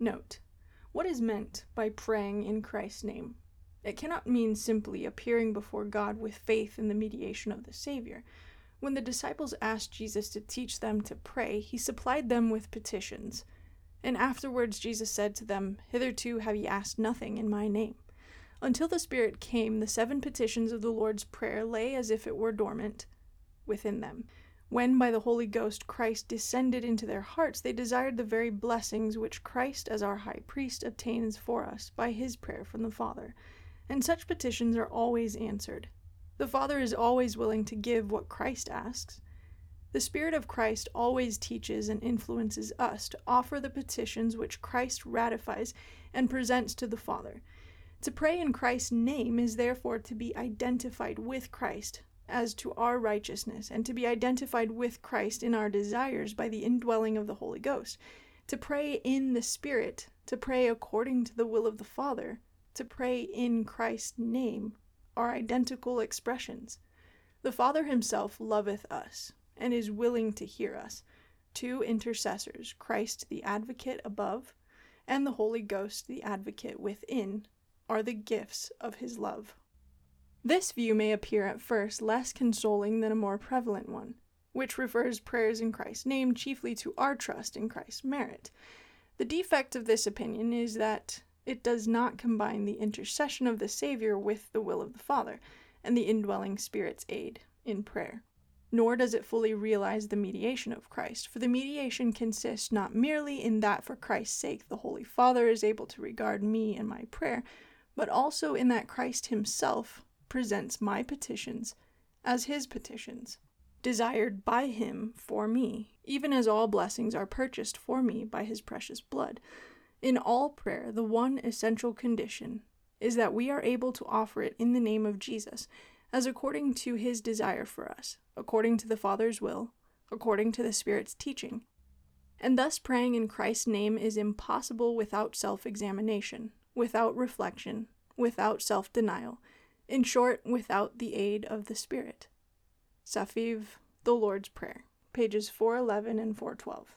Note: What is meant by praying in Christ's name? It cannot mean simply appearing before God with faith in the mediation of the Savior. When the disciples asked Jesus to teach them to pray, he supplied them with petitions. And afterwards Jesus said to them, Hitherto have ye asked nothing in my name. Until the Spirit came, the seven petitions of the Lord's Prayer lay as if it were dormant within them. When by the Holy Ghost Christ descended into their hearts, they desired the very blessings which Christ, as our high priest, obtains for us by his prayer from the Father and such petitions are always answered. The Father is always willing to give what Christ asks. The Spirit of Christ always teaches and influences us to offer the petitions which Christ ratifies and presents to the Father. To pray in Christ's name is therefore to be identified with Christ as to our righteousness, and to be identified with Christ in our desires by the indwelling of the Holy Ghost. To pray in the Spirit, to pray according to the will of the Father, to pray in Christ's name are identical expressions. The Father himself loveth us and is willing to hear us. Two intercessors, Christ the advocate above, and the Holy Ghost the advocate within, are the gifts of his love. This view may appear at first less consoling than a more prevalent one, which refers prayers in Christ's name chiefly to our trust in Christ's merit. The defect of this opinion is that it does not combine the intercession of the Savior with the will of the Father and the indwelling Spirit's aid in prayer. Nor does it fully realize the mediation of Christ, for the mediation consists not merely in that for Christ's sake the Holy Father is able to regard me and my prayer, but also in that Christ Himself presents my petitions as His petitions, desired by Him for me, even as all blessings are purchased for me by His precious blood. In all prayer, the one essential condition is that we are able to offer it in the name of Jesus, as according to his desire for us, according to the Father's will, according to the Spirit's teaching. And thus praying in Christ's name is impossible without self examination, without reflection, without self denial, in short, without the aid of the Spirit. Saphir, the Lord's Prayer, pages 411 and 412.